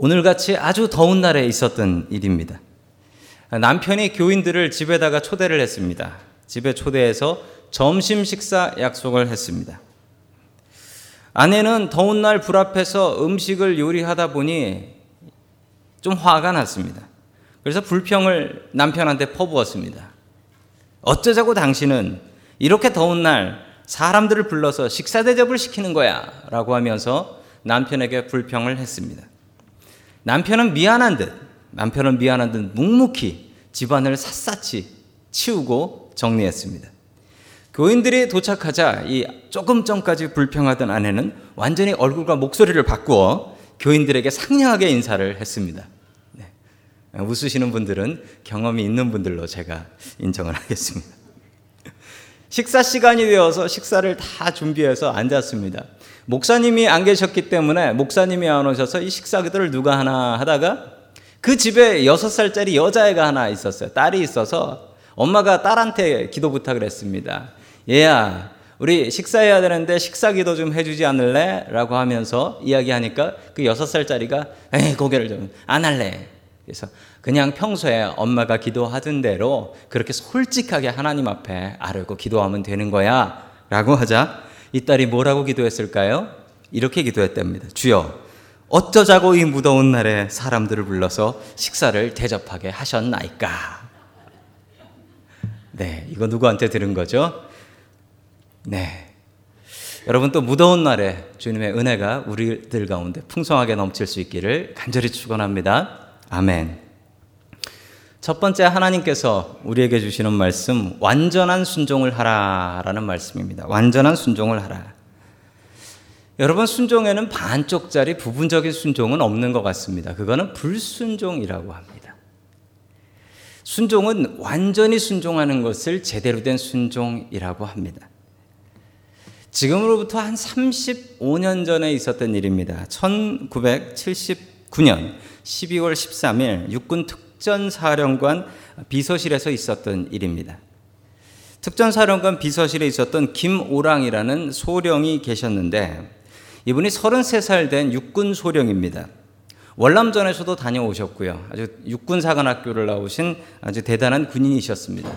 오늘같이 아주 더운 날에 있었던 일입니다. 남편이 교인들을 집에다가 초대를 했습니다. 집에 초대해서 점심 식사 약속을 했습니다. 아내는 더운 날 불 앞에서 음식을 요리하다 보니 좀 화가 났습니다. 그래서 불평을 남편한테 퍼부었습니다. 어쩌자고 당신은 이렇게 더운 날 사람들을 불러서 식사 대접을 시키는 거야 라고 하면서 남편에게 불평을 했습니다. 남편은 미안한 듯, 남편은 미안한 듯 묵묵히 집안을 샅샅이 치우고 정리했습니다. 교인들이 도착하자 이 조금 전까지 불평하던 아내는 완전히 얼굴과 목소리를 바꾸어 교인들에게 상냥하게 인사를 했습니다. 네. 웃으시는 분들은 경험이 있는 분들로 제가 인정을 하겠습니다. 식사 시간이 되어서 식사를 다 준비해서 앉았습니다. 목사님이 안 계셨기 때문에 목사님이 안 오셔서 이 식사기들을 누가 하나 하다가 그 집에 여섯 살짜리 여자애가 하나 있었어요. 딸이 있어서 엄마가 딸한테 기도 부탁을 했습니다. 얘야, 우리 식사해야 되는데 식사 기도 좀 해주지 않을래? 라고 하면서 이야기하니까 그 여섯 살짜리가 에이, 고개를 좀 안 할래. 그래서 그냥 평소에 엄마가 기도하던 대로 그렇게 솔직하게 하나님 앞에 아뢰고 기도하면 되는 거야. 라고 하자 이 딸이 뭐라고 기도했을까요? 이렇게 기도했답니다. 주여, 어쩌자고 이 무더운 날에 사람들을 불러서 식사를 대접하게 하셨나이까? 네, 이거 누구한테 들은 거죠? 네. 여러분 또 무더운 날에 주님의 은혜가 우리들 가운데 풍성하게 넘칠 수 있기를 간절히 축원합니다. 아멘. 첫 번째 하나님께서 우리에게 주시는 말씀 완전한 순종을 하라 라는 말씀입니다. 완전한 순종을 하라. 여러분 순종에는 반쪽짜리 부분적인 순종은 없는 것 같습니다. 그거는 불순종이라고 합니다. 순종은 완전히 순종하는 것을 제대로 된 순종이라고 합니다. 지금으로부터 한 35년 전에 있었던 일입니다. 1979년 12월 13일 육군 특전사령관 비서실에서 있었던 일입니다. 특전사령관 비서실에 있었던 김오랑이라는 소령이 계셨는데 이분이 33살 된 육군 소령입니다. 월남전에서도 다녀오셨고요. 아주 육군사관학교를 나오신 아주 대단한 군인이셨습니다.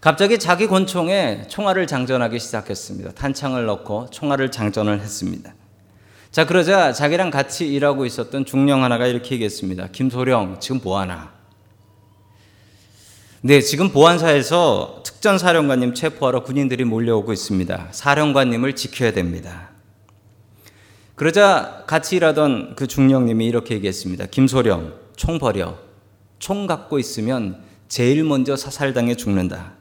갑자기 자기 권총에 총알을 장전하기 시작했습니다. 탄창을 넣고 총알을 장전을 했습니다. 자, 그러자 자기랑 같이 일하고 있었던 중령 하나가 이렇게 얘기했습니다. 김소령, 지금 뭐 하나? 네, 지금 보안사에서 특전 사령관님 체포하러 군인들이 몰려오고 있습니다. 사령관님을 지켜야 됩니다. 그러자 같이 일하던 그 중령님이 이렇게 얘기했습니다. 김소령, 총 버려. 총 갖고 있으면 제일 먼저 사살당해 죽는다.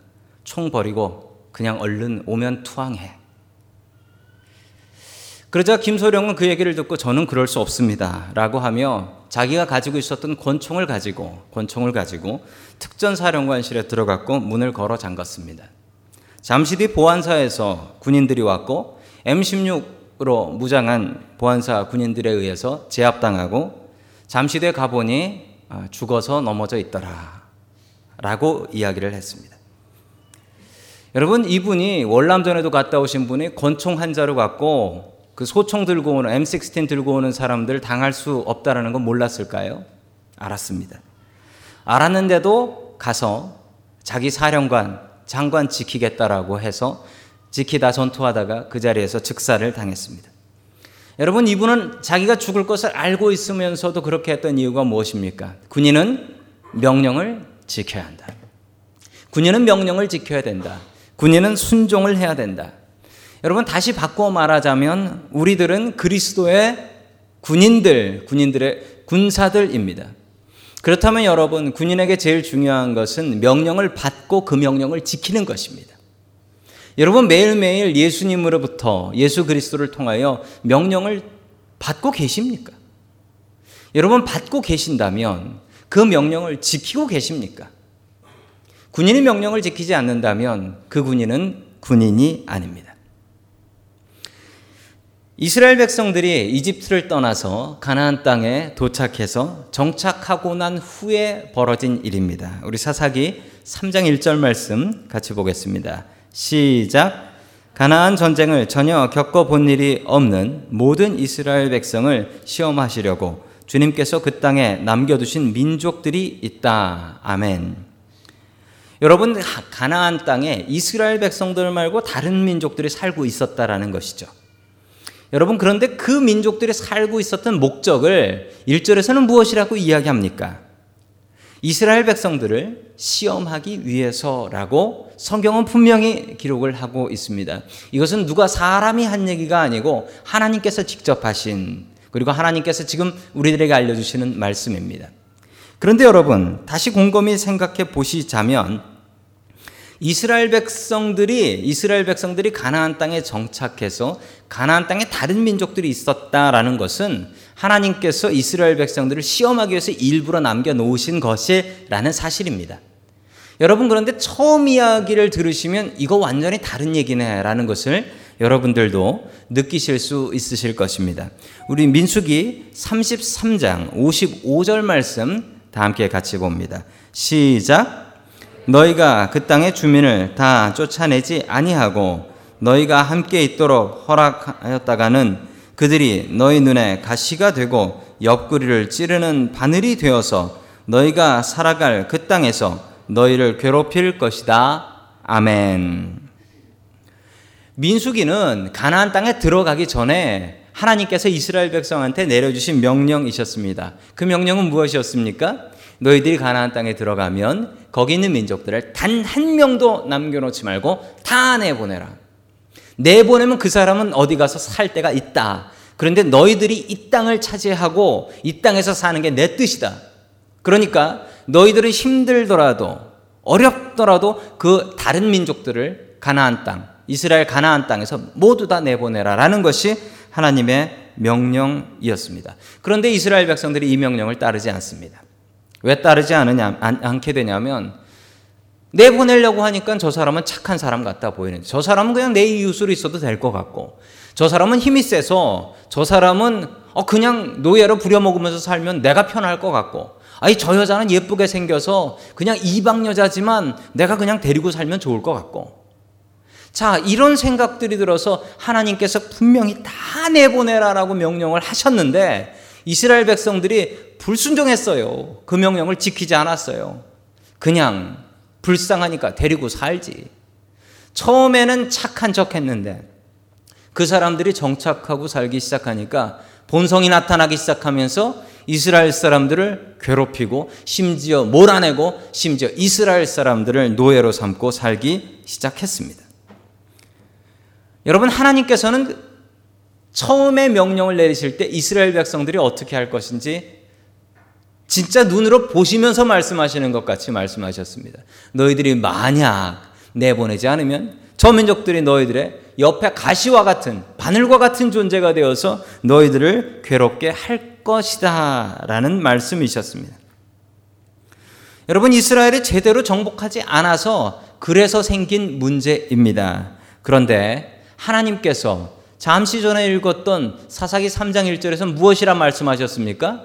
총 버리고 그냥 얼른 오면 투항해. 그러자 김소령은 그 얘기를 듣고 저는 그럴 수 없습니다. 라고 하며 자기가 가지고 있었던 권총을 가지고, 권총을 가지고 특전사령관실에 들어갔고 문을 걸어 잠갔습니다. 잠시 뒤 보안사에서 군인들이 왔고 M16으로 무장한 보안사 군인들에 의해서 제압당하고 잠시 뒤에 가보니 아, 죽어서 넘어져 있더라. 라고 이야기를 했습니다. 여러분, 이분이 월남전에도 갔다 오신 분이 권총 한 자루 갖고 그 소총 들고 오는 M16 들고 오는 사람들 당할 수 없다라는 건 몰랐을까요? 알았습니다. 알았는데도 가서 자기 사령관, 장관 지키겠다라고 해서 지키다 전투하다가 그 자리에서 즉사를 당했습니다. 여러분, 이분은 자기가 죽을 것을 알고 있으면서도 그렇게 했던 이유가 무엇입니까? 군인은 명령을 지켜야 한다. 군인은 명령을 지켜야 된다. 군인은 순종을 해야 된다. 여러분 다시 바꿔 말하자면 우리들은 그리스도의 군인들, 군인들의 군사들입니다. 그렇다면 여러분 군인에게 제일 중요한 것은 명령을 받고 그 명령을 지키는 것입니다. 여러분 매일매일 예수님으로부터 예수 그리스도를 통하여 명령을 받고 계십니까? 여러분 받고 계신다면 그 명령을 지키고 계십니까? 군인이 명령을 지키지 않는다면 그 군인은 군인이 아닙니다. 이스라엘 백성들이 이집트를 떠나서 가나안 땅에 도착해서 정착하고 난 후에 벌어진 일입니다. 우리 사사기 3장 1절 말씀 같이 보겠습니다. 시작. 가나안 전쟁을 전혀 겪어본 일이 없는 모든 이스라엘 백성을 시험하시려고 주님께서 그 땅에 남겨두신 민족들이 있다. 아멘. 여러분, 가나안 땅에 이스라엘 백성들 말고 다른 민족들이 살고 있었다라는 것이죠. 여러분, 그런데 그 민족들이 살고 있었던 목적을 1절에서는 무엇이라고 이야기합니까? 이스라엘 백성들을 시험하기 위해서라고 성경은 분명히 기록을 하고 있습니다. 이것은 누가 사람이 한 얘기가 아니고 하나님께서 직접 하신 그리고 하나님께서 지금 우리들에게 알려주시는 말씀입니다. 그런데 여러분, 다시 곰곰이 생각해 보시자면 이스라엘 백성들이 이스라엘 백성들이 가나안 땅에 정착해서 가나안 땅에 다른 민족들이 있었다라는 것은 하나님께서 이스라엘 백성들을 시험하기 위해서 일부러 남겨 놓으신 것이라는 사실입니다. 여러분 그런데 처음 이야기를 들으시면 이거 완전히 다른 얘기네라는 것을 여러분들도 느끼실 수 있으실 것입니다. 우리 민수기 33장 55절 말씀 다 함께 같이 봅니다. 시작. 너희가 그 땅의 주민을 다 쫓아내지 아니하고 너희가 함께 있도록 허락하였다가는 그들이 너희 눈에 가시가 되고 옆구리를 찌르는 바늘이 되어서 너희가 살아갈 그 땅에서 너희를 괴롭힐 것이다. 아멘. 민수기는 가나안 땅에 들어가기 전에 하나님께서 이스라엘 백성한테 내려주신 명령이셨습니다. 그 명령은 무엇이었습니까? 너희들이 가나안 땅에 들어가면 거기 있는 민족들을 단 한 명도 남겨놓지 말고 다 내보내라. 내보내면 그 사람은 어디 가서 살 데가 있다. 그런데 너희들이 이 땅을 차지하고 이 땅에서 사는 게 내 뜻이다. 그러니까 너희들은 힘들더라도 어렵더라도 그 다른 민족들을 가나안 땅, 이스라엘 가나안 땅에서 모두 다 내보내라라는 것이 하나님의 명령이었습니다. 그런데 이스라엘 백성들이 이 명령을 따르지 않습니다. 왜 따르지 않으냐, 않, 게 되냐면 내보내려고 하니까 저 사람은 착한 사람 같다 보이는데 저 사람은 그냥 내 이웃으로 있어도 될 것 같고 저 사람은 힘이 세서 저 사람은 어 그냥 노예로 부려먹으면서 살면 내가 편할 것 같고 아니 저 여자는 예쁘게 생겨서 그냥 이방 여자지만 내가 그냥 데리고 살면 좋을 것 같고 자 이런 생각들이 들어서 하나님께서 분명히 다 내보내라라고 명령을 하셨는데 이스라엘 백성들이 불순종했어요. 그 명령을 지키지 않았어요. 그냥 불쌍하니까 데리고 살지. 처음에는 착한 척 했는데 그 사람들이 정착하고 살기 시작하니까 본성이 나타나기 시작하면서 이스라엘 사람들을 괴롭히고 심지어 몰아내고 심지어 이스라엘 사람들을 노예로 삼고 살기 시작했습니다. 여러분 하나님께서는 처음에 명령을 내리실 때 이스라엘 백성들이 어떻게 할 것인지 진짜 눈으로 보시면서 말씀하시는 것 같이 말씀하셨습니다. 너희들이 만약 내보내지 않으면 저 민족들이 너희들의 옆에 가시와 같은 바늘과 같은 존재가 되어서 너희들을 괴롭게 할 것이다 라는 말씀이셨습니다. 여러분 이스라엘이 제대로 정복하지 않아서 그래서 생긴 문제입니다. 그런데 하나님께서 잠시 전에 읽었던 사사기 3장 1절에서 무엇이라 말씀하셨습니까?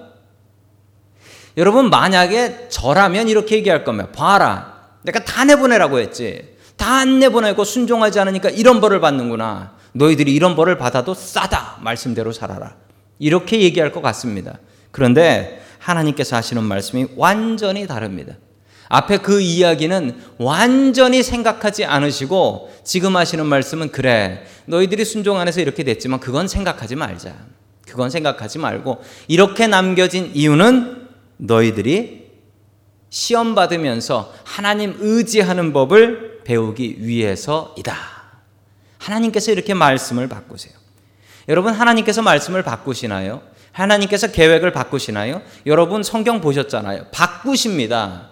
여러분 만약에 저라면 이렇게 얘기할 겁니다. 봐라. 내가 다 내보내라고 했지. 다 안 내보내고 순종하지 않으니까 이런 벌을 받는구나. 너희들이 이런 벌을 받아도 싸다. 말씀대로 살아라. 이렇게 얘기할 것 같습니다. 그런데 하나님께서 하시는 말씀이 완전히 다릅니다. 앞에 그 이야기는 완전히 생각하지 않으시고 지금 하시는 말씀은 그래. 너희들이 순종 안에서 이렇게 됐지만 그건 생각하지 말자. 그건 생각하지 말고 이렇게 남겨진 이유는 너희들이 시험 받으면서 하나님 의지하는 법을 배우기 위해서이다. 하나님께서 이렇게 말씀을 바꾸세요. 여러분 하나님께서 말씀을 바꾸시나요? 하나님께서 계획을 바꾸시나요? 여러분 성경 보셨잖아요. 바꾸십니다.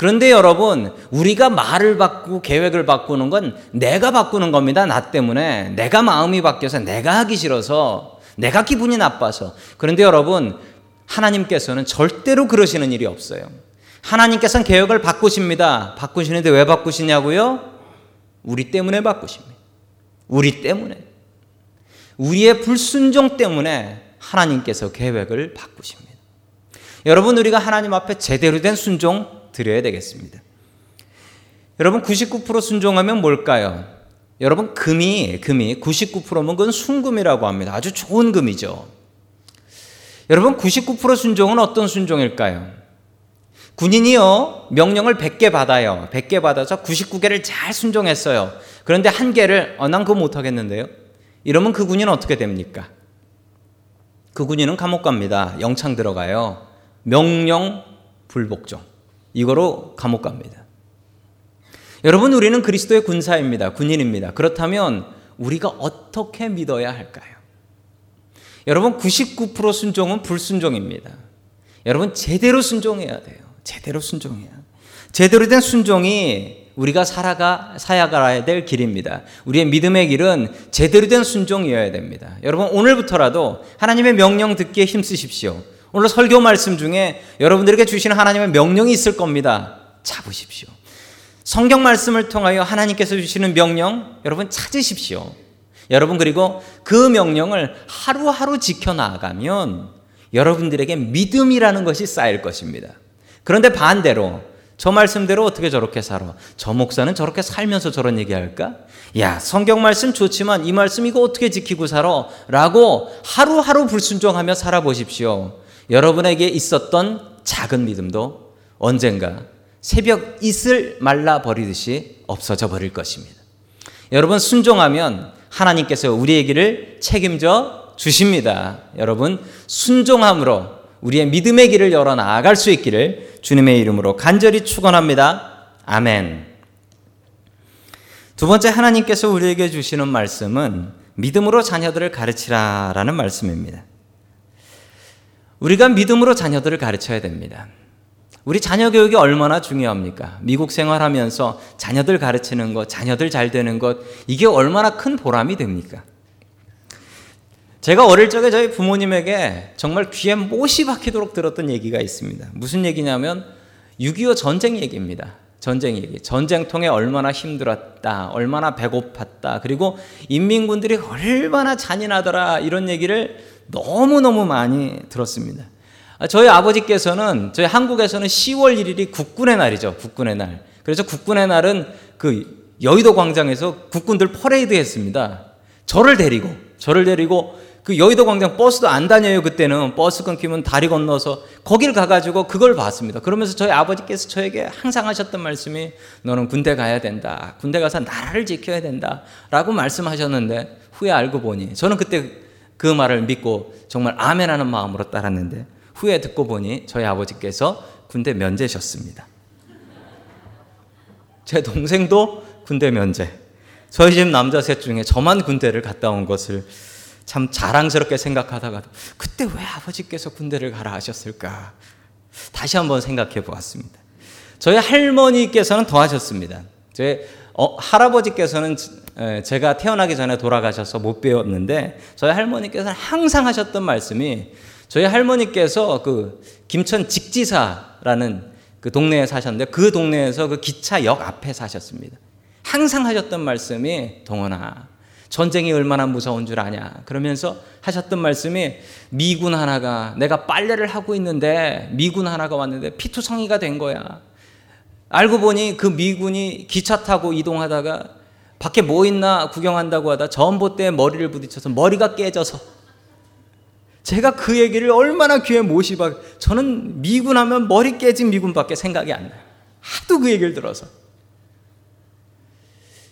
그런데 여러분, 우리가 말을 바꾸고 계획을 바꾸는 건 내가 바꾸는 겁니다. 나 때문에. 내가 마음이 바뀌어서 내가 하기 싫어서 내가 기분이 나빠서. 그런데 여러분, 하나님께서는 절대로 그러시는 일이 없어요. 하나님께서는 계획을 바꾸십니다. 바꾸시는데 왜 바꾸시냐고요? 우리 때문에 바꾸십니다. 우리 때문에. 우리의 불순종 때문에 하나님께서 계획을 바꾸십니다. 여러분, 우리가 하나님 앞에 제대로 된 순종 드려야 되겠습니다. 여러분 99% 순종하면 뭘까요? 여러분 금이 금이 99%면 그건 순금이라고 합니다. 아주 좋은 금이죠. 여러분 99% 순종은 어떤 순종일까요? 군인이요 명령을 100개 받아요. 100개 받아서 99개를 잘 순종했어요. 그런데 한 개를 어, 난 그거 못 하겠는데요. 이러면 그 군인은 어떻게 됩니까? 그 군인은 감옥 갑니다. 영창 들어가요. 명령 불복종. 이거로 감옥 갑니다. 여러분, 우리는 그리스도의 군사입니다. 군인입니다. 그렇다면 우리가 어떻게 믿어야 할까요? 여러분, 99% 순종은 불순종입니다. 여러분, 제대로 순종해야 돼요. 제대로 순종해야. 제대로 된 순종이 우리가 살아가 사야가야 될 길입니다. 우리의 믿음의 길은 제대로 된 순종이어야 됩니다. 여러분 오늘부터라도 하나님의 명령 듣기에 힘쓰십시오. 오늘 설교 말씀 중에 여러분들에게 주시는 하나님의 명령이 있을 겁니다. 잡으십시오. 성경 말씀을 통하여 하나님께서 주시는 명령 여러분 찾으십시오. 여러분 그리고 그 명령을 하루하루 지켜 나가면 여러분들에게 믿음이라는 것이 쌓일 것입니다. 그런데 반대로 저 말씀대로 어떻게 저렇게 살아? 저 목사는 저렇게 살면서 저런 얘기할까? 야, 성경 말씀 좋지만 이 말씀 이거 어떻게 지키고 살아? 라고 하루하루 불순종하며 살아보십시오. 여러분에게 있었던 작은 믿음도 언젠가 새벽 이슬 말라 버리듯이 없어져 버릴 것입니다. 여러분 순종하면 하나님께서 우리의 길을 책임져 주십니다. 여러분 순종함으로 우리의 믿음의 길을 열어 나아갈 수 있기를 주님의 이름으로 간절히 축원합니다. 아멘. 두 번째 하나님께서 우리에게 주시는 말씀은 믿음으로 자녀들을 가르치라라는 말씀입니다. 우리가 믿음으로 자녀들을 가르쳐야 됩니다. 우리 자녀 교육이 얼마나 중요합니까? 미국 생활하면서 자녀들 가르치는 것, 자녀들 잘 되는 것, 이게 얼마나 큰 보람이 됩니까? 제가 어릴 적에 저희 부모님에게 정말 귀에 못이 박히도록 들었던 얘기가 있습니다. 무슨 얘기냐면 6.25 전쟁 얘기입니다. 전쟁 얘기. 전쟁통에 얼마나 힘들었다, 얼마나 배고팠다, 그리고 인민군들이 얼마나 잔인하더라, 이런 얘기를 너무너무 많이 들었습니다. 저희 아버지께서는, 저희 한국에서는 10월 1일이 국군의 날이죠. 국군의 날. 그래서 국군의 날은 그 여의도 광장에서 국군들 퍼레이드 했습니다. 저를 데리고, 저를 데리고 그 여의도 광장 버스도 안 다녀요. 그때는 버스 끊기면 다리 건너서 거길 가가지고 그걸 봤습니다. 그러면서 저희 아버지께서 저에게 항상 하셨던 말씀이 너는 군대 가야 된다. 군대 가서 나라를 지켜야 된다. 라고 말씀하셨는데 후에 알고 보니 저는 그때 그 말을 믿고 정말 아멘하는 마음으로 따랐는데 후에 듣고 보니 저희 아버지께서 군대 면제셨습니다. 제 동생도 군대 면제. 저희 집 남자 셋 중에 저만 군대를 갔다 온 것을 참 자랑스럽게 생각하다가 그때 왜 아버지께서 군대를 가라 하셨을까? 다시 한번 생각해 보았습니다. 저희 할머니께서는 더 하셨습니다. 저희 어, 할아버지께서는 제가 태어나기 전에 돌아가셔서 못 배웠는데 저희 할머니께서는 항상 하셨던 말씀이 저희 할머니께서 그 김천 직지사라는 그 동네에 사셨는데 그 동네에서 그 기차역 앞에 사셨습니다. 항상 하셨던 말씀이 동원아 전쟁이 얼마나 무서운 줄 아냐. 그러면서 하셨던 말씀이 미군 하나가 내가 빨래를 하고 있는데 미군 하나가 왔는데 피투성이가 된 거야. 알고 보니 그 미군이 기차 타고 이동하다가 밖에 뭐 있나 구경한다고 하다 전봇대에 머리를 부딪혀서 머리가 깨져서 제가 그 얘기를 얼마나 귀에 못이 박 저는 미군 하면 머리 깨진 미군밖에 생각이 안 나요. 하도 그 얘기를 들어서.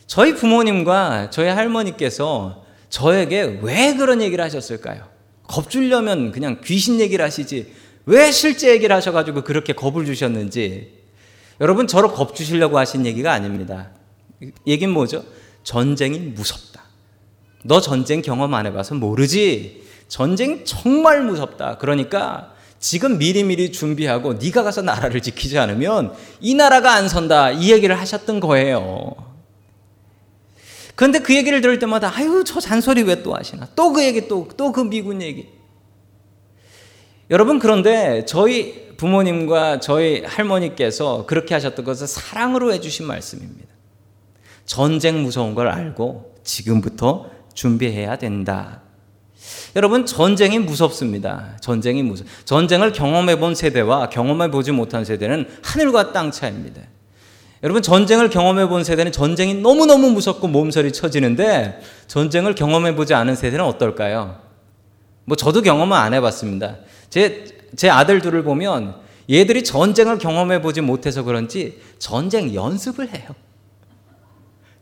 저희 부모님과 저희 할머니께서 저에게 왜 그런 얘기를 하셨을까요? 겁주려면 그냥 귀신 얘기를 하시지 왜 실제 얘기를 하셔가지고 그렇게 겁을 주셨는지 여러분 저를 겁주시려고 하신 얘기가 아닙니다. 얘긴 뭐죠? 전쟁이 무섭다. 너 전쟁 경험 안 해봐서 모르지. 전쟁 정말 무섭다. 그러니까 지금 미리미리 준비하고 네가 가서 나라를 지키지 않으면 이 나라가 안 선다. 이 얘기를 하셨던 거예요. 그런데 그 얘기를 들을 때마다 아유 저 잔소리 왜 또 하시나 또 그 얘기 또 또 그 미군 얘기 여러분 그런데 저희 부모님과 저희 할머니께서 그렇게 하셨던 것은 사랑으로 해주신 말씀입니다. 전쟁 무서운 걸 알고 지금부터 준비해야 된다. 여러분 전쟁이 무섭습니다. 전쟁이 무섭. 전쟁을 경험해 본 세대와 경험해 보지 못한 세대는 하늘과 땅 차이입니다. 여러분 전쟁을 경험해 본 세대는 전쟁이 너무너무 무섭고 몸서리 쳐지는데 전쟁을 경험해 보지 않은 세대는 어떨까요? 뭐 저도 경험은 안 해 봤습니다. 제, 제 아들들을 보면 얘들이 전쟁을 경험해 보지 못해서 그런지 전쟁 연습을 해요.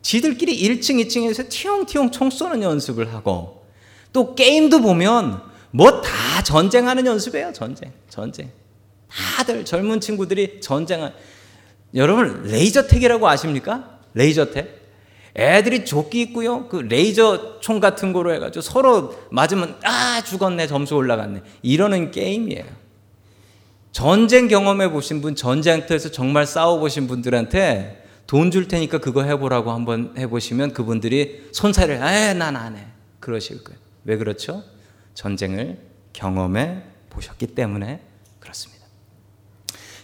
지들끼리 1층, 2층에서 티용티용 총 쏘는 연습을 하고 또 게임도 보면 뭐 다 전쟁하는 연습이에요. 전쟁, 전쟁. 다들 젊은 친구들이 전쟁한 여러분 laser tag이라고 아십니까? laser tag. 애들이 조끼 입고요. 그 레이저 총 같은 거로 해가지고 서로 맞으면 아 죽었네 점수 올라갔네 이러는 게임이에요. 전쟁 경험해 보신 분, 전쟁터에서 정말 싸워 보신 분들한테 돈 줄 테니까 그거 해보라고 한번 해보시면 그분들이 손사를 에난 안 해. 그러실 거예요. 왜 그렇죠? 전쟁을 경험해 보셨기 때문에 그렇습니다.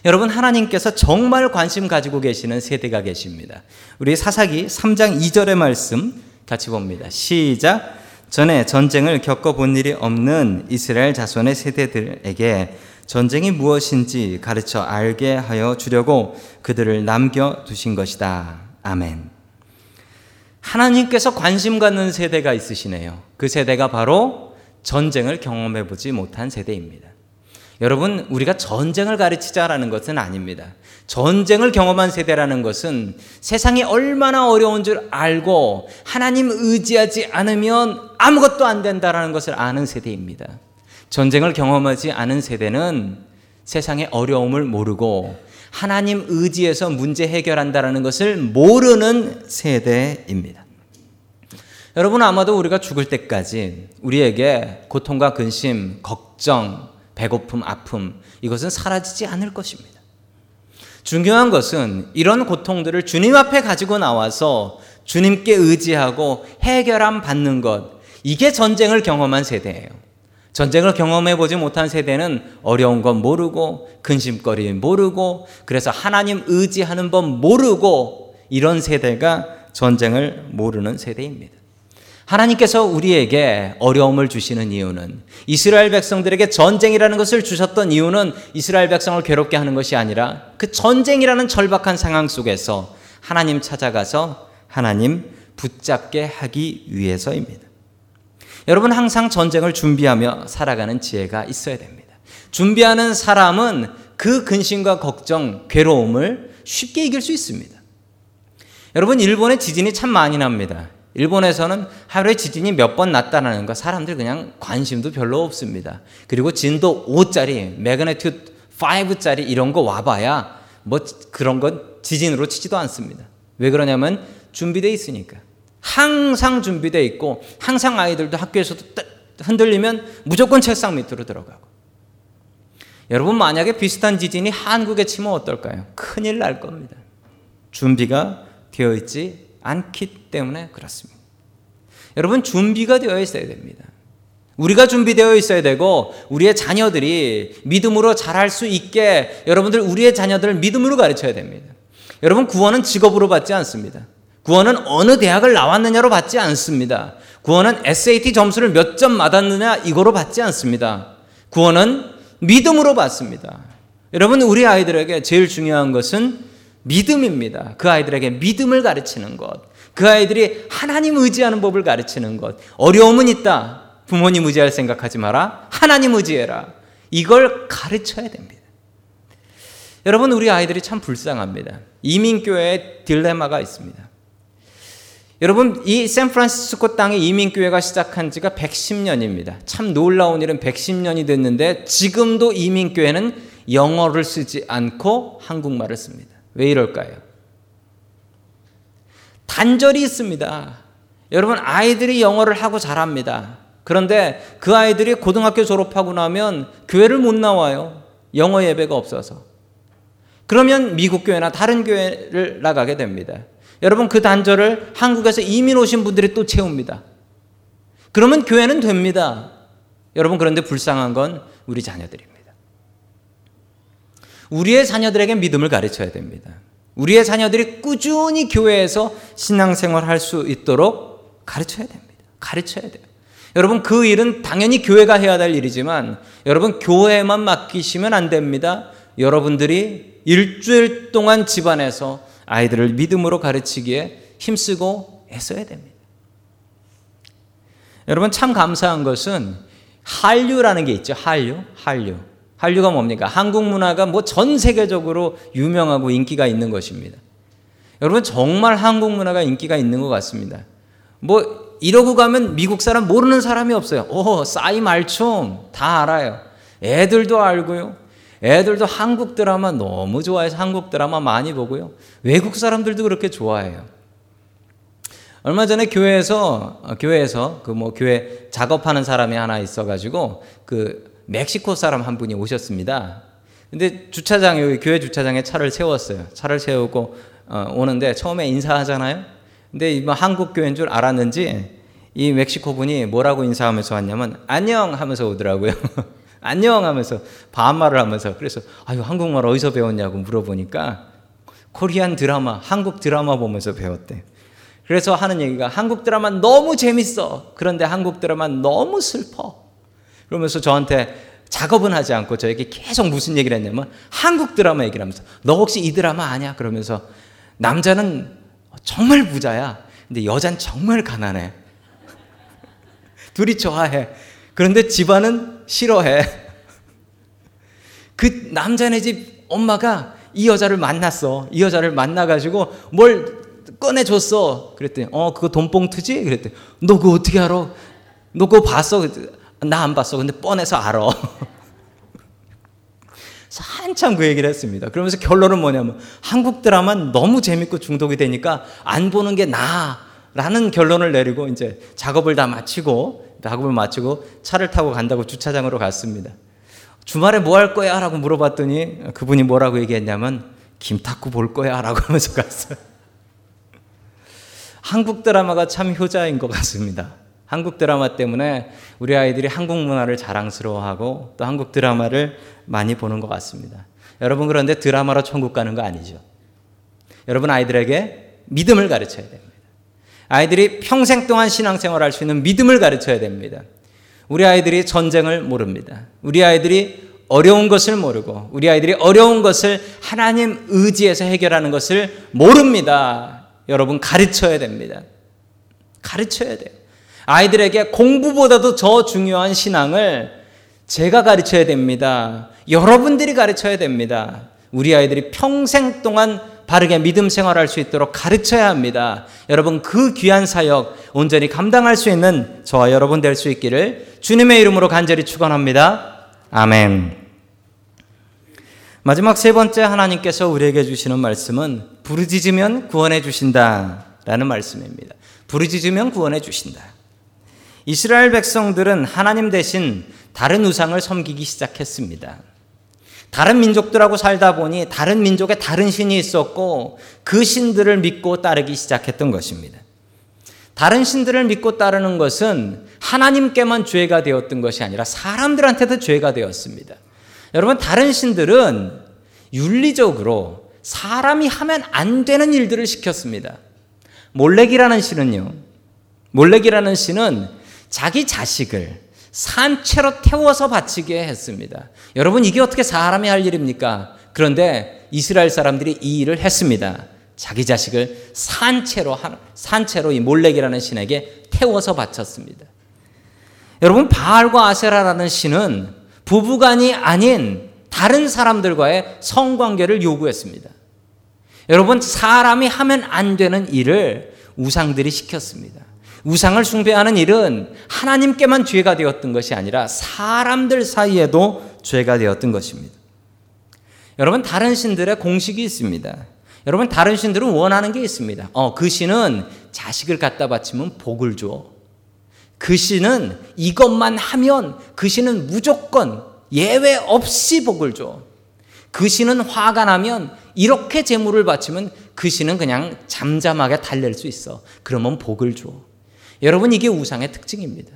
여러분 하나님께서 정말 관심 가지고 계시는 세대가 계십니다. 우리 사사기 3장 2절의 말씀 같이 봅니다. 시작. 전에 전쟁을 겪어본 일이 없는 이스라엘 자손의 세대들에게 전쟁이 무엇인지 가르쳐 알게 하여 주려고 그들을 남겨 두신 것이다. 아멘. 하나님께서 관심 갖는 세대가 있으시네요. 그 세대가 바로 전쟁을 경험해 보지 못한 세대입니다. 여러분, 우리가 전쟁을 가르치자라는 것은 아닙니다. 전쟁을 경험한 세대라는 것은 세상이 얼마나 어려운 줄 알고 하나님 의지하지 않으면 아무것도 안 된다라는 것을 아는 세대입니다. 전쟁을 경험하지 않은 세대는 세상의 어려움을 모르고 하나님 의지에서 문제 해결한다라는 것을 모르는 세대입니다. 여러분 아마도 우리가 죽을 때까지 우리에게 고통과 근심, 걱정, 배고픔, 아픔, 이것은 사라지지 않을 것입니다. 중요한 것은 이런 고통들을 주님 앞에 가지고 나와서 주님께 의지하고 해결함 받는 것, 이게 전쟁을 경험한 세대예요. 전쟁을 경험해 보지 못한 세대는 어려운 건 모르고, 근심거리 모르고, 그래서 하나님 의지하는 법 모르고, 이런 세대가 전쟁을 모르는 세대입니다. 하나님께서 우리에게 어려움을 주시는 이유는 이스라엘 백성들에게 전쟁이라는 것을 주셨던 이유는 이스라엘 백성을 괴롭게 하는 것이 아니라 그 전쟁이라는 절박한 상황 속에서 하나님 찾아가서 하나님 붙잡게 하기 위해서입니다. 여러분 항상 전쟁을 준비하며 살아가는 지혜가 있어야 됩니다. 준비하는 사람은 그 근심과 걱정, 괴로움을 쉽게 이길 수 있습니다. 여러분 일본에 지진이 참 많이 납니다. 일본에서는 하루에 지진이 몇 번 났다는 거 사람들 그냥 관심도 별로 없습니다. 그리고 진도 5짜리, 매그네튜드 5짜리 이런 거 와봐야 뭐 그런 건 지진으로 치지도 않습니다. 왜 그러냐면 준비돼 있으니까. 항상 준비돼 있고 항상 아이들도 학교에서도 흔들리면 무조건 책상 밑으로 들어가고. 여러분 만약에 비슷한 지진이 한국에 치면 어떨까요? 큰일 날 겁니다. 준비가 되어 있지 않기 때문에 그렇습니다. 여러분 준비가 되어 있어야 됩니다. 우리가 준비되어 있어야 되고 우리의 자녀들이 믿음으로 자랄 수 있게 여러분들 우리의 자녀들을 믿음으로 가르쳐야 됩니다. 여러분 구원은 직업으로 받지 않습니다. 구원은 어느 대학을 나왔느냐로 받지 않습니다. 구원은 SAT 점수를 몇점 맞았느냐 이거로 받지 않습니다. 구원은 믿음으로 받습니다. 여러분 우리 아이들에게 제일 중요한 것은 믿음입니다. 그 아이들에게 믿음을 가르치는 것. 그 아이들이 하나님 의지하는 법을 가르치는 것. 어려움은 있다. 부모님 의지할 생각하지 마라. 하나님 의지해라. 이걸 가르쳐야 됩니다. 여러분, 우리 아이들이 참 불쌍합니다. 이민교회에 딜레마가 있습니다. 여러분, 이 샌프란시스코 땅에 이민교회가 시작한 지가 110년입니다. 참 놀라운 일은 110년이 됐는데 지금도 이민교회는 영어를 쓰지 않고 한국말을 씁니다. 왜 이럴까요? 단절이 있습니다. 여러분, 아이들이 영어를 하고 잘합니다. 그런데 그 아이들이 고등학교 졸업하고 나면 교회를 못 나와요. 영어 예배가 없어서. 그러면 미국 교회나 다른 교회를 나가게 됩니다. 여러분, 그 단절을 한국에서 이민 오신 분들이 또 채웁니다. 그러면 교회는 됩니다. 여러분, 그런데 불쌍한 건 우리 자녀들입니다. 우리의 자녀들에게 믿음을 가르쳐야 됩니다. 우리의 자녀들이 꾸준히 교회에서 신앙생활 할 수 있도록 가르쳐야 됩니다. 가르쳐야 돼요. 여러분, 그 일은 당연히 교회가 해야 될 일이지만, 여러분, 교회만 맡기시면 안 됩니다. 여러분들이 일주일 동안 집안에서 아이들을 믿음으로 가르치기에 힘쓰고 애써야 됩니다. 여러분, 참 감사한 것은 한류라는 게 있죠. 한류. 한류. 한류가 뭡니까? 한국 문화가 뭐 전 세계적으로 유명하고 인기가 있는 것입니다. 여러분 정말 한국 문화가 인기가 있는 것 같습니다. 뭐 이러고 가면 미국 사람 모르는 사람이 없어요. 오, 싸이 말춤 다 알아요. 애들도 알고요. 애들도 한국 드라마 너무 좋아해서 한국 드라마 많이 보고요. 외국 사람들도 그렇게 좋아해요. 얼마 전에 교회에서 어, 교회에서 그 뭐 교회 작업하는 사람이 하나 있어가지고 그 멕시코 사람 한 분이 오셨습니다. 근데 주차장 여기 교회 주차장에 차를 세웠어요. 차를 세우고 어, 오는데 처음에 인사하잖아요. 근데 이뭐 한국 교회인 줄 알았는지 이 멕시코 분이 뭐라고 인사하면서 왔냐면 안녕 하면서 오더라고요. 안녕 하면서 반말을 하면서 그래서 아유 한국말 어디서 배웠냐고 물어보니까 코리안 드라마 한국 드라마 보면서 배웠대. 그래서 하는 얘기가 한국 드라마 너무 재밌어. 그런데 한국 드라마 너무 슬퍼. 그러면서 저한테 작업은 하지 않고 저에게 계속 무슨 얘기를 했냐면 한국 드라마 얘기를 하면서 너 혹시 이 드라마 아냐? 그러면서 남자는 정말 부자야. 근데 여잔 정말 가난해. 둘이 좋아해. 그런데 집안은 싫어해. 그 남자네 집 엄마가 이 여자를 만났어. 이 여자를 만나가지고 뭘 꺼내줬어. 그랬더니, 어, 그거 돈봉투지? 그랬더니, 너 그거 어떻게 알아? 너 그거 봤어? 나 안 봤어. 근데 뻔해서 알아. 한참 그 얘기를 했습니다. 그러면서 결론은 뭐냐면 한국 드라마 너무 재밌고 중독이 되니까 안 보는 게 나라는 결론을 내리고 이제 작업을 다 마치고 작업을 마치고 차를 타고 간다고 주차장으로 갔습니다. 주말에 뭐 할 거야? 라고 물어봤더니 그분이 뭐라고 얘기했냐면 김탁구 볼 거야? 라고 하면서 갔어요. 한국 드라마가 참 효자인 것 같습니다. 한국 드라마 때문에 우리 아이들이 한국 문화를 자랑스러워하고 또 한국 드라마를 많이 보는 것 같습니다. 여러분 그런데 드라마로 천국 가는 거 아니죠. 여러분 아이들에게 믿음을 가르쳐야 됩니다. 아이들이 평생 동안 신앙생활 할 수 있는 믿음을 가르쳐야 됩니다. 우리 아이들이 전쟁을 모릅니다. 우리 아이들이 어려운 것을 모르고 우리 아이들이 어려운 것을 하나님 의지에서 해결하는 것을 모릅니다. 여러분 가르쳐야 됩니다. 가르쳐야 돼요. 아이들에게 공부보다도 더 중요한 신앙을 제가 가르쳐야 됩니다. 여러분들이 가르쳐야 됩니다. 우리 아이들이 평생 동안 바르게 믿음 생활할 수 있도록 가르쳐야 합니다. 여러분 그 귀한 사역 온전히 감당할 수 있는 저와 여러분 될 수 있기를 주님의 이름으로 간절히 축원합니다. 아멘. 마지막 세 번째 하나님께서 우리에게 주시는 말씀은 부르짖으면 구원해 주신다라는 말씀입니다. 부르짖으면 구원해 주신다. 이스라엘 백성들은 하나님 대신 다른 우상을 섬기기 시작했습니다. 다른 민족들하고 살다 보니 다른 민족에 다른 신이 있었고 그 신들을 믿고 따르기 시작했던 것입니다. 다른 신들을 믿고 따르는 것은 하나님께만 죄가 되었던 것이 아니라 사람들한테도 죄가 되었습니다. 여러분, 다른 신들은 윤리적으로 사람이 하면 안 되는 일들을 시켰습니다. 몰렉이라는 신은요, 몰렉이라는 신은 자기 자식을 산채로 태워서 바치게 했습니다. 여러분, 이게 어떻게 사람이 할 일입니까? 그런데 이스라엘 사람들이 이 일을 했습니다. 자기 자식을 산채로, 산채로 이 몰렉이라는 신에게 태워서 바쳤습니다. 여러분, 바알과 아세라라는 신은 부부간이 아닌 다른 사람들과의 성관계를 요구했습니다. 여러분, 사람이 하면 안 되는 일을 우상들이 시켰습니다. 우상을 숭배하는 일은 하나님께만 죄가 되었던 것이 아니라 사람들 사이에도 죄가 되었던 것입니다. 여러분, 다른 신들의 공식이 있습니다. 여러분, 다른 신들은 원하는 게 있습니다. 어, 그 신은 자식을 갖다 바치면 복을 줘. 그 신은 이것만 하면 그 신은 무조건 예외 없이 복을 줘. 그 신은 화가 나면 이렇게 재물을 바치면 그 신은 그냥 잠잠하게 달랠 수 있어. 그러면 복을 줘. 여러분 이게 우상의 특징입니다.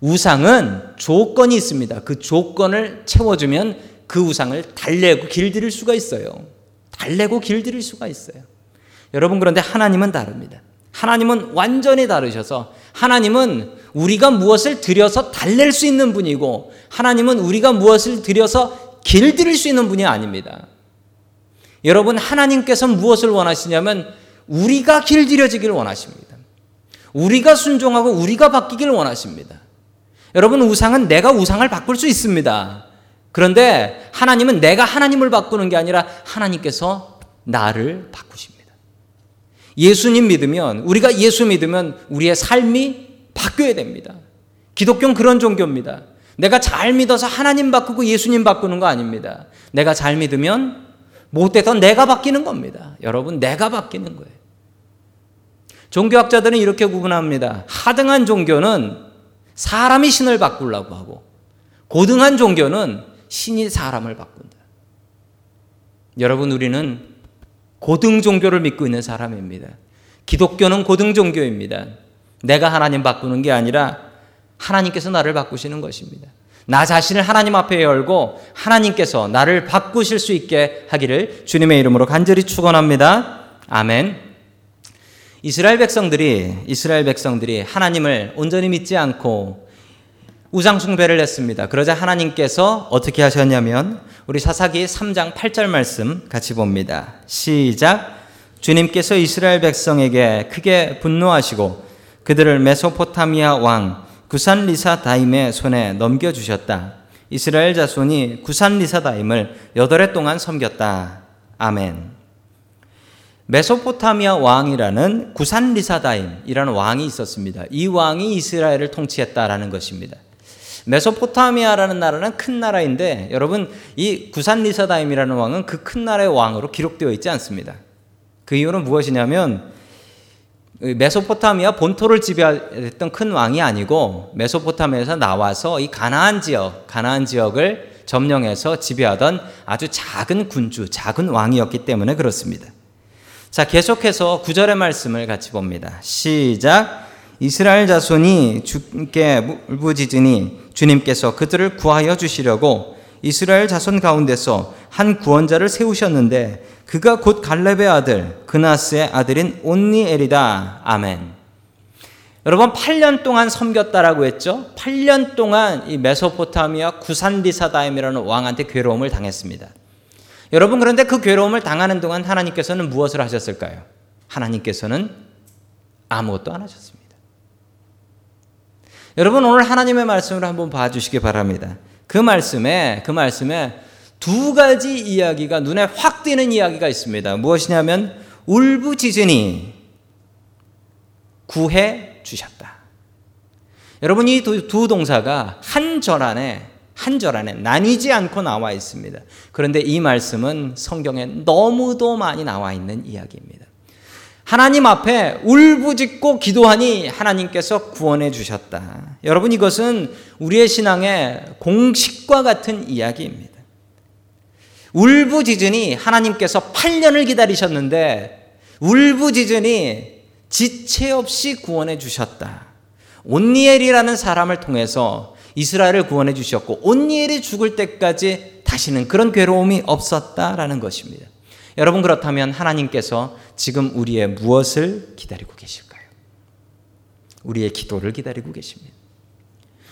우상은 조건이 있습니다. 그 조건을 채워주면 그 우상을 달래고 길들일 수가 있어요. 달래고 길들일 수가 있어요. 여러분 그런데 하나님은 다릅니다. 하나님은 완전히 다르셔서 하나님은 우리가 무엇을 드려서 달랠 수 있는 분이고 하나님은 우리가 무엇을 드려서 길들일 수 있는 분이 아닙니다. 여러분 하나님께서 무엇을 원하시냐면 우리가 길들여지기를 원하십니다. 우리가 순종하고 우리가 바뀌기를 원하십니다. 여러분, 우상은 내가 우상을 바꿀 수 있습니다. 그런데 하나님은 내가 하나님을 바꾸는 게 아니라 하나님께서 나를 바꾸십니다. 예수님 믿으면, 우리가 예수 믿으면 우리의 삶이 바뀌어야 됩니다. 기독교는 그런 종교입니다. 내가 잘 믿어서 하나님 바꾸고 예수님 바꾸는 거 아닙니다. 내가 잘 믿으면 못돼서 내가 바뀌는 겁니다. 여러분, 내가 바뀌는 거예요. 종교학자들은 이렇게 구분합니다. 하등한 종교는 사람이 신을 바꾸려고 하고, 고등한 종교는 신이 사람을 바꾼다. 여러분, 우리는 고등 종교를 믿고 있는 사람입니다. 기독교는 고등 종교입니다. 내가 하나님 바꾸는 게 아니라 하나님께서 나를 바꾸시는 것입니다. 나 자신을 하나님 앞에 열고 하나님께서 나를 바꾸실 수 있게 하기를 주님의 이름으로 간절히 축원합니다. 아멘. 이스라엘 백성들이 이스라엘 백성들이 하나님을 온전히 믿지 않고 우상 숭배를 했습니다. 그러자 하나님께서 어떻게 하셨냐면 우리 사사기 3장 8절 말씀 같이 봅니다. 시작. 주님께서 이스라엘 백성에게 크게 분노하시고 그들을 메소포타미아 왕 구산 리사다임의 손에 넘겨 주셨다. 이스라엘 자손이 구산 리사다임을 여덟 해 동안 섬겼다. 아멘. 메소포타미아 왕이라는 구산 리사다임이라는 왕이 있었습니다. 이 왕이 이스라엘을 통치했다라는 것입니다. 메소포타미아라는 나라는 큰 나라인데 여러분 이 구산 리사다임이라는 왕은 그 큰 나라의 왕으로 기록되어 있지 않습니다. 그 이유는 무엇이냐면 메소포타미아 본토를 지배했던 큰 왕이 아니고 메소포타미아에서 나와서 이 가나안 지역, 가나안 지역을 점령해서 지배하던 아주 작은 군주, 작은 왕이었기 때문에 그렇습니다. 자, 계속해서 구절의 말씀을 같이 봅니다. 시작. 이스라엘 자손이 주께 울부짖으니 주님께서 그들을 구하여 주시려고 이스라엘 자손 가운데서 한 구원자를 세우셨는데 그가 곧 갈렙의 아들 그나스의 아들인 온니엘이다. 아멘. 여러분 8년 동안 섬겼다라고 했죠. 8년 동안 이 메소포타미아 구산리사다임이라는 왕한테 괴로움을 당했습니다. 여러분 그런데 그 괴로움을 당하는 동안 하나님께서는 무엇을 하셨을까요? 하나님께서는 아무것도 안 하셨습니다. 여러분 오늘 하나님의 말씀을 한번 봐 주시기 바랍니다. 그 말씀에 그 말씀에 두 가지 이야기가 눈에 확 띄는 이야기가 있습니다. 무엇이냐면 울부짖으니 구해 주셨다. 여러분 이 두 동사가 한 절 안에 한 절 안에 나뉘지 않고 나와 있습니다. 그런데 이 말씀은 성경에 너무도 많이 나와 있는 이야기입니다. 하나님 앞에 울부짖고 기도하니 하나님께서 구원해 주셨다. 여러분 이것은 우리의 신앙의 공식과 같은 이야기입니다. 울부짖으니 하나님께서 8년을 기다리셨는데 울부짖으니 지체 없이 구원해 주셨다. 온니엘이라는 사람을 통해서 이스라엘을 구원해 주셨고 온니엘이 죽을 때까지 다시는 그런 괴로움이 없었다라는 것입니다. 여러분 그렇다면 하나님께서 지금 우리의 무엇을 기다리고 계실까요? 우리의 기도를 기다리고 계십니다.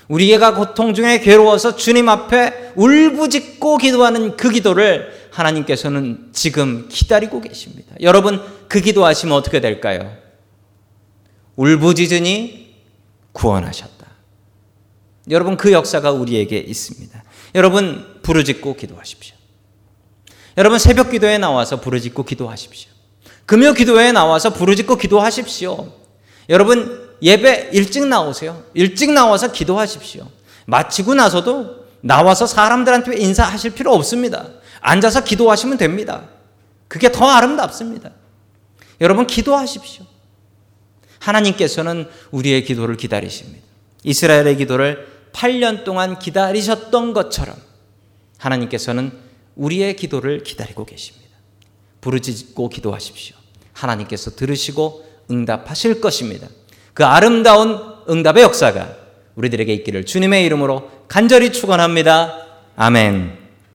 우리가 고통 중에 괴로워서 주님 앞에 울부짖고 기도하는 그 기도를 하나님께서는 지금 기다리고 계십니다. 여러분 그 기도하시면 어떻게 될까요? 울부짖으니 구원하셨다. 여러분 그 역사가 우리에게 있습니다. 여러분 부르짖고 기도하십시오. 여러분 새벽 기도에 나와서 부르짖고 기도하십시오. 금요 기도에 나와서 부르짖고 기도하십시오. 여러분 예배 일찍 나오세요. 일찍 나와서 기도하십시오. 마치고 나서도 나와서 사람들한테 인사하실 필요 없습니다. 앉아서 기도하시면 됩니다. 그게 더 아름답습니다. 여러분 기도하십시오. 하나님께서는 우리의 기도를 기다리십니다. 이스라엘의 기도를 8년 동안 기다리셨던 것처럼 하나님께서는 우리의 기도를 기다리고 계십니다. 부르짖고 기도하십시오. 하나님께서 들으시고 응답하실 것입니다. 그 아름다운 응답의 역사가 우리들에게 있기를 주님의 이름으로 간절히 축원합니다. 아멘.